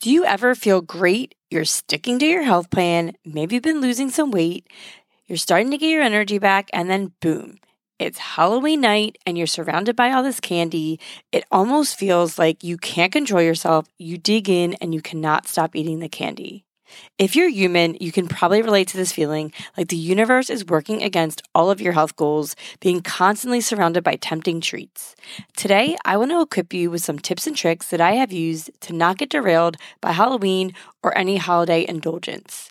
Do you ever feel great? You're sticking to your health plan, maybe you've been losing some weight, you're starting to get your energy back, and then boom, it's Halloween night and you're surrounded by all this candy. It almost feels like you can't control yourself. You dig in and you cannot stop eating the candy. If you're human, you can probably relate to this feeling like the universe is working against all of your health goals, being constantly surrounded by tempting treats. Today, I want to equip you with some tips and tricks that I have used to not get derailed by Halloween or any holiday indulgence.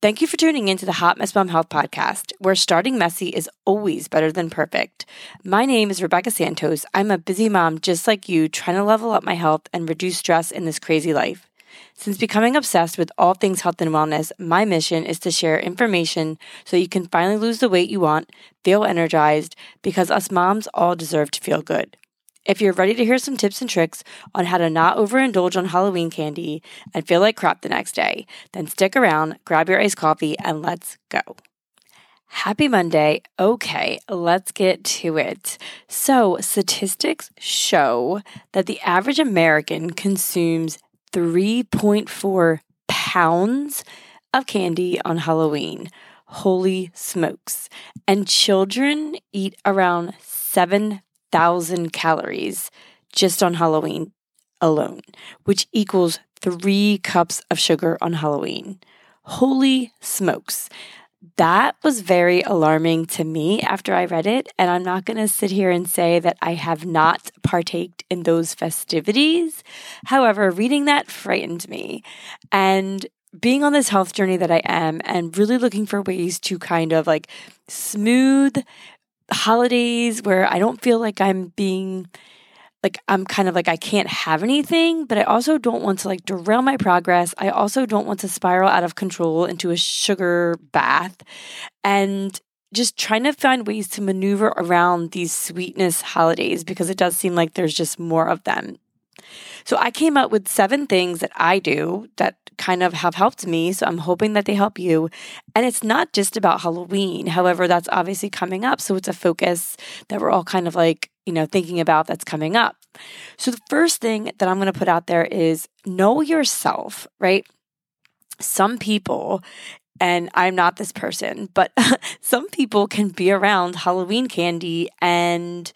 Thank you for tuning in to the Hot Mess Mom Health Podcast, where starting messy is always better than perfect. My name is Rebecca Santos. I'm a busy mom just like you, trying to level up my health and reduce stress in this crazy life. Since becoming obsessed with all things health and wellness, my mission is to share information so you can finally lose the weight you want, feel energized, because us moms all deserve to feel good. If you're ready to hear some tips and tricks on how to not overindulge on Halloween candy and feel like crap the next day, then stick around, grab your iced coffee, and let's go. Happy Monday. Okay, let's get to it. So, statistics show that the average American consumes 3.4 pounds of candy on Halloween. Holy smokes. And children eat around 7,000 calories just on Halloween alone, which equals three cups of sugar on Halloween. Holy smokes that was very alarming to me after I read it. And I'm not going to sit here and say that I have not partaked in those festivities. However, reading that frightened me. And being on this health journey that I am and really looking for ways to kind of like smooth holidays where I don't feel like I'm being like I'm kind of like I can't have anything, but I also don't want to like derail my progress. I also don't want to spiral out of control into a sugar bath and just trying to find ways to maneuver around these sweetness holidays because it does seem like there's just more of them. So I came up with seven things that I do that kind of have helped me. So I'm hoping that they help you. And it's not just about Halloween. However, that's obviously coming up. So it's a focus that we're all kind of like you know, thinking about that's coming up. So the first thing that I'm going to put out there is know yourself, right? Some people and I'm not this person, but some people can be around Halloween candy and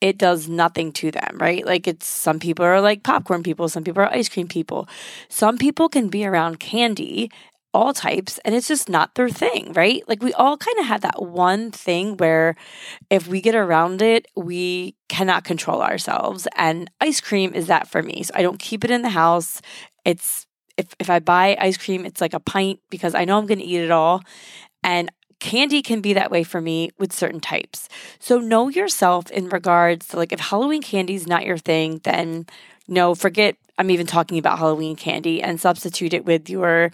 it does nothing to them, right? Like it's some people are like popcorn people, some people are ice cream people. Some people can be around candy all types and it's just not their thing, right? Like we all kind of have that one thing where if we get around it, we cannot control ourselves. And ice cream is that for me. So I don't keep it in the house. It's if if I buy ice cream, it's like a pint because I know I'm going to eat it all. And candy can be that way for me with certain types. So know yourself in regards to like if Halloween candy is not your thing, then no, forget I'm even talking about Halloween candy and substitute it with your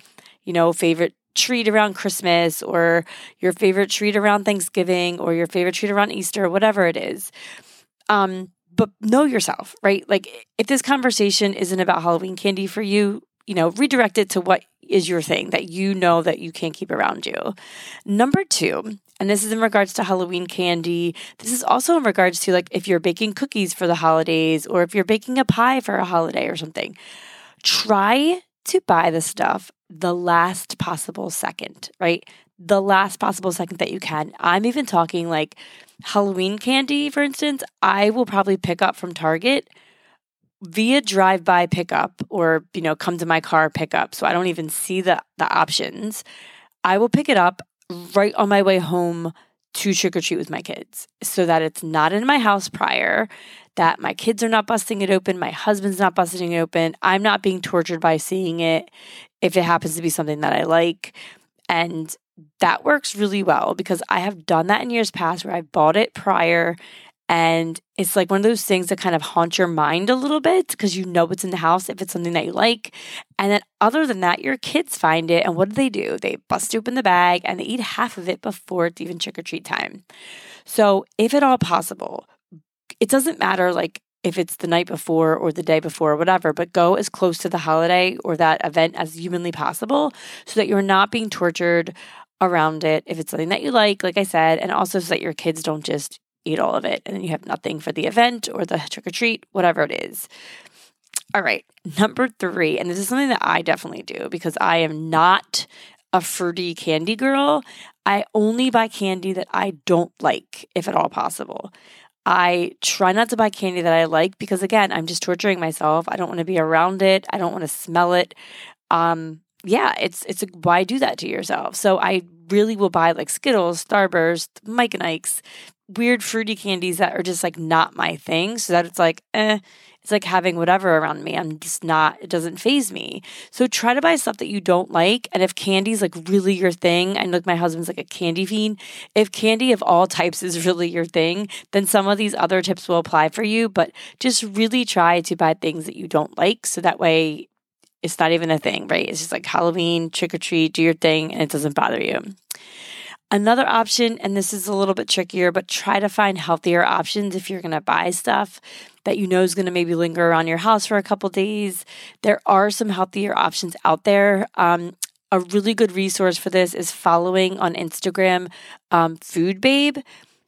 you know, favorite treat around Christmas or your favorite treat around Thanksgiving or your favorite treat around Easter, whatever it is. Um, but know yourself, right? Like if this conversation isn't about Halloween candy for you, you know, redirect it to what is your thing that you know that you can't keep around you. Number two, and this is in regards to Halloween candy. This is also in regards to like if you're baking cookies for the holidays or if you're baking a pie for a holiday or something. Try to buy the stuff the last possible second, right? The last possible second that you can. I'm even talking like Halloween candy, for instance, I will probably pick up from Target via drive-by pickup or, you know, come to my car pickup. So I don't even see the the options. I will pick it up right on my way home to trick or treat with my kids so that it's not in my house prior, that my kids are not busting it open, my husband's not busting it open, I'm not being tortured by seeing it if it happens to be something that I like. And that works really well because I have done that in years past where I've bought it prior and it's like one of those things that kind of haunt your mind a little bit because you know what's in the house if it's something that you like. And then, other than that, your kids find it. And what do they do? They bust open the bag and they eat half of it before it's even trick or treat time. So, if at all possible, it doesn't matter like if it's the night before or the day before or whatever, but go as close to the holiday or that event as humanly possible so that you're not being tortured around it if it's something that you like, like I said, and also so that your kids don't just eat all of it and then you have nothing for the event or the trick or treat, whatever it is. All right, number three, and this is something that I definitely do because I am not a fruity candy girl. I only buy candy that I don't like, if at all possible. I try not to buy candy that I like because, again, I'm just torturing myself. I don't want to be around it. I don't want to smell it. Um, yeah, it's it's a, why do that to yourself? So I really will buy like Skittles, Starburst, Mike and Ike's, weird fruity candies that are just like not my thing. So that it's like, eh, it's like having whatever around me. I'm just not, it doesn't faze me. So try to buy stuff that you don't like. And if candy's like really your thing, and like my husband's like a candy fiend. If candy of all types is really your thing, then some of these other tips will apply for you. But just really try to buy things that you don't like. So that way it's not even a thing, right? It's just like Halloween, trick or treat, do your thing, and it doesn't bother you. Another option, and this is a little bit trickier, but try to find healthier options if you're going to buy stuff that you know is going to maybe linger around your house for a couple days. There are some healthier options out there. Um, a really good resource for this is following on Instagram um, Food Babe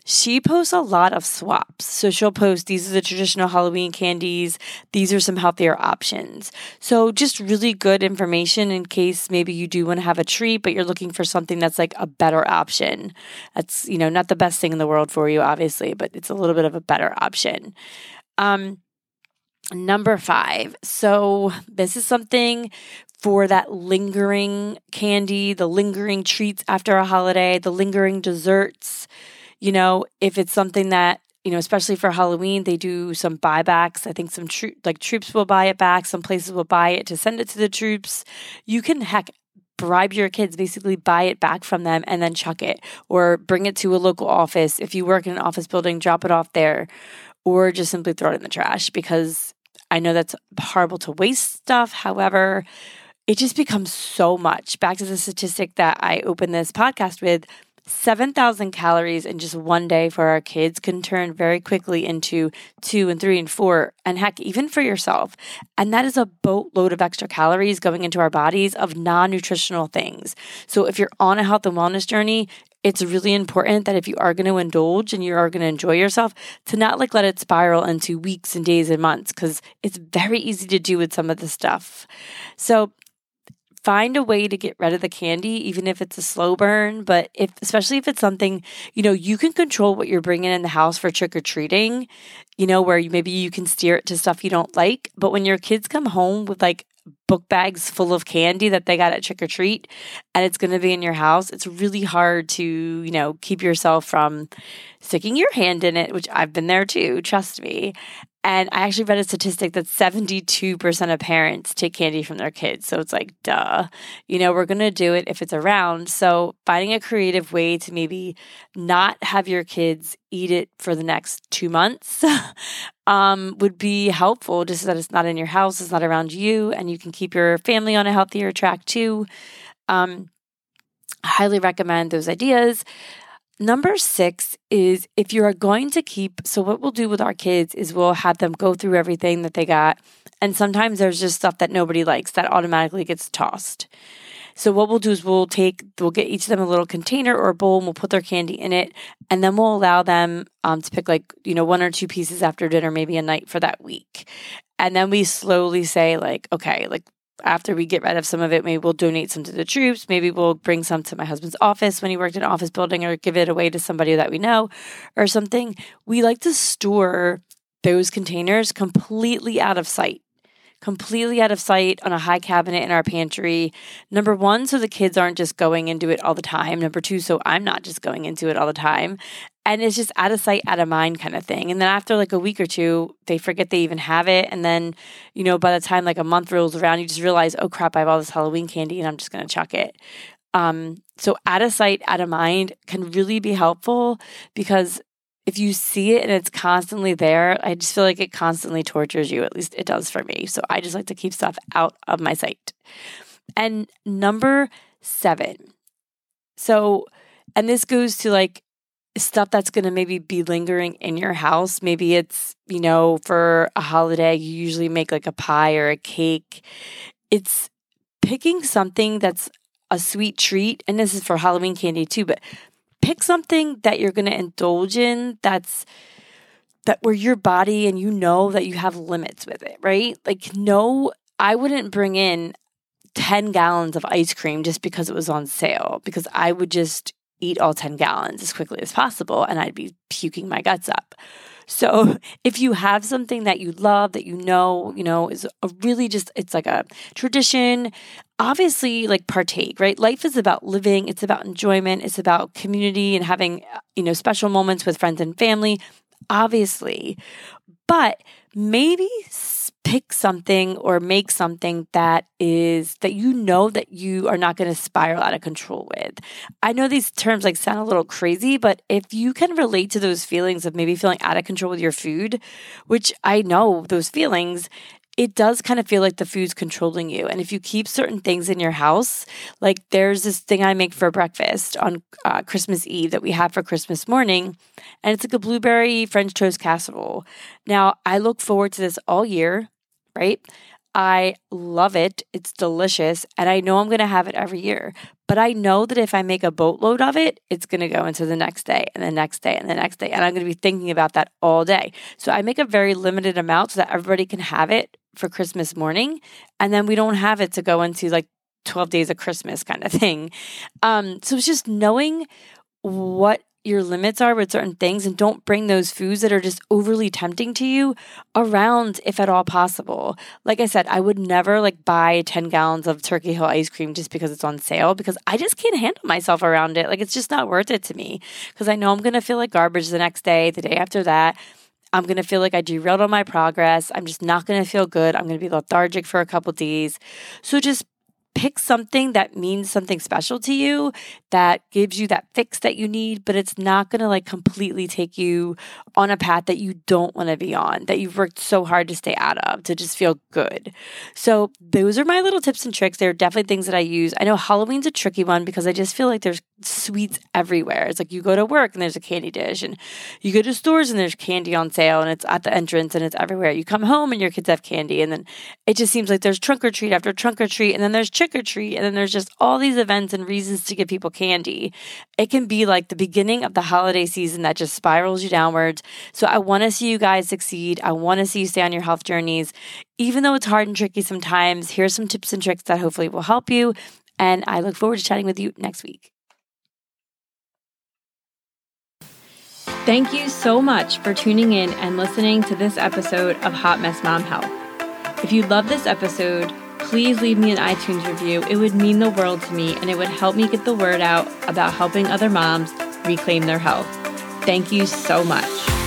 she posts a lot of swaps. So she'll post these are the traditional Halloween candies, these are some healthier options. So just really good information in case maybe you do want to have a treat, but you're looking for something that's like a better option. That's, you know, not the best thing in the world for you, obviously, but it's a little bit of a better option. Um, number five. So this is something for that lingering candy, the lingering treats after a holiday, the lingering desserts you know, if it's something that you know, especially for Halloween, they do some buybacks. I think some like troops will buy it back. Some places will buy it to send it to the troops. You can heck bribe your kids, basically buy it back from them and then chuck it, or bring it to a local office. If you work in an office building, drop it off there, or just simply throw it in the trash because I know that's horrible to waste stuff. However, it just becomes so much. Back to the statistic that I opened this podcast with 7,000 calories in just one day for our kids can turn very quickly into two and three and four, and heck, even for yourself. And that is a boatload of extra calories going into our bodies of non nutritional things. So if you're on a health and wellness journey, it's really important that if you are going to indulge and you are going to enjoy yourself, to not like let it spiral into weeks and days and months because it's very easy to do with some of the stuff. So find a way to get rid of the candy even if it's a slow burn but if especially if it's something you know you can control what you're bringing in the house for trick or treating you know where you, maybe you can steer it to stuff you don't like but when your kids come home with like book bags full of candy that they got at trick or treat and it's going to be in your house it's really hard to you know keep yourself from sticking your hand in it which I've been there too trust me and I actually read a statistic that 72% of parents take candy from their kids. So it's like, duh, you know, we're going to do it if it's around. So finding a creative way to maybe not have your kids eat it for the next two months um, would be helpful, just so that it's not in your house, it's not around you, and you can keep your family on a healthier track too. Um, highly recommend those ideas. Number six is if you are going to keep, so what we'll do with our kids is we'll have them go through everything that they got. And sometimes there's just stuff that nobody likes that automatically gets tossed. So what we'll do is we'll take, we'll get each of them a little container or a bowl and we'll put their candy in it. And then we'll allow them um, to pick like, you know, one or two pieces after dinner, maybe a night for that week. And then we slowly say like, okay, like after we get rid of some of it, maybe we'll donate some to the troops. Maybe we'll bring some to my husband's office when he worked in office building or give it away to somebody that we know or something. We like to store those containers completely out of sight completely out of sight on a high cabinet in our pantry. Number one, so the kids aren't just going into it all the time. Number two, so I'm not just going into it all the time. And it's just out of sight, out of mind kind of thing. And then after like a week or two, they forget they even have it. And then, you know, by the time like a month rolls around, you just realize, oh crap, I have all this Halloween candy and I'm just going to chuck it. Um, so out of sight, out of mind can really be helpful because if you see it and it's constantly there, I just feel like it constantly tortures you. At least it does for me. So I just like to keep stuff out of my sight. And number seven. So, and this goes to like stuff that's going to maybe be lingering in your house. Maybe it's, you know, for a holiday, you usually make like a pie or a cake. It's picking something that's a sweet treat. And this is for Halloween candy too, but pick something that you're going to indulge in that's that where your body and you know that you have limits with it, right? Like, no, I wouldn't bring in 10 gallons of ice cream just because it was on sale, because I would just eat all 10 gallons as quickly as possible and I'd be puking my guts up. So if you have something that you love, that you know, you know, is a really just, it's like a tradition, obviously like partake, right? Life is about living, it's about enjoyment, it's about community and having, uh, you know, special moments with friends and family, obviously. But maybe pick something or make something that is that you know that you are not going to spiral out of control with. I know these terms like sound a little crazy, but if you can relate to those feelings of maybe feeling out of control with your food, which I know those feelings, it does kind of feel like the food's controlling you. And if you keep certain things in your house, like there's this thing I make for breakfast on uh, Christmas Eve that we have for Christmas morning, and it's like a blueberry French toast casserole. Now, I look forward to this all year, right? I love it. It's delicious. And I know I'm going to have it every year. But I know that if I make a boatload of it, it's going to go into the next day and the next day and the next day. And I'm going to be thinking about that all day. So I make a very limited amount so that everybody can have it for Christmas morning. And then we don't have it to go into like 12 days of Christmas kind of thing. Um, so it's just knowing what your limits are with certain things and don't bring those foods that are just overly tempting to you around if at all possible. Like I said, I would never like buy 10 gallons of Turkey Hill ice cream just because it's on sale because I just can't handle myself around it. Like it's just not worth it to me because I know I'm going to feel like garbage the next day, the day after that. I'm going to feel like I derailed on my progress. I'm just not going to feel good. I'm going to be lethargic for a couple days. So just pick something that means something special to you that gives you that fix that you need but it's not going to like completely take you on a path that you don't want to be on that you've worked so hard to stay out of to just feel good. So those are my little tips and tricks. They're definitely things that i use. I know halloween's a tricky one because i just feel like there's sweets everywhere. It's like you go to work and there's a candy dish and you go to stores and there's candy on sale and it's at the entrance and it's everywhere. You come home and your kids have candy and then it just seems like there's trunk or treat after trunk or treat and then there's trick or treat, and then there's just all these events and reasons to give people candy. It can be like the beginning of the holiday season that just spirals you downwards. So I want to see you guys succeed. I want to see you stay on your health journeys. Even though it's hard and tricky sometimes, here's some tips and tricks that hopefully will help you. And I look forward to chatting with you next week. Thank you so much for tuning in and listening to this episode of Hot Mess Mom Health. If you love this episode, please leave me an iTunes review. It would mean the world to me and it would help me get the word out about helping other moms reclaim their health. Thank you so much.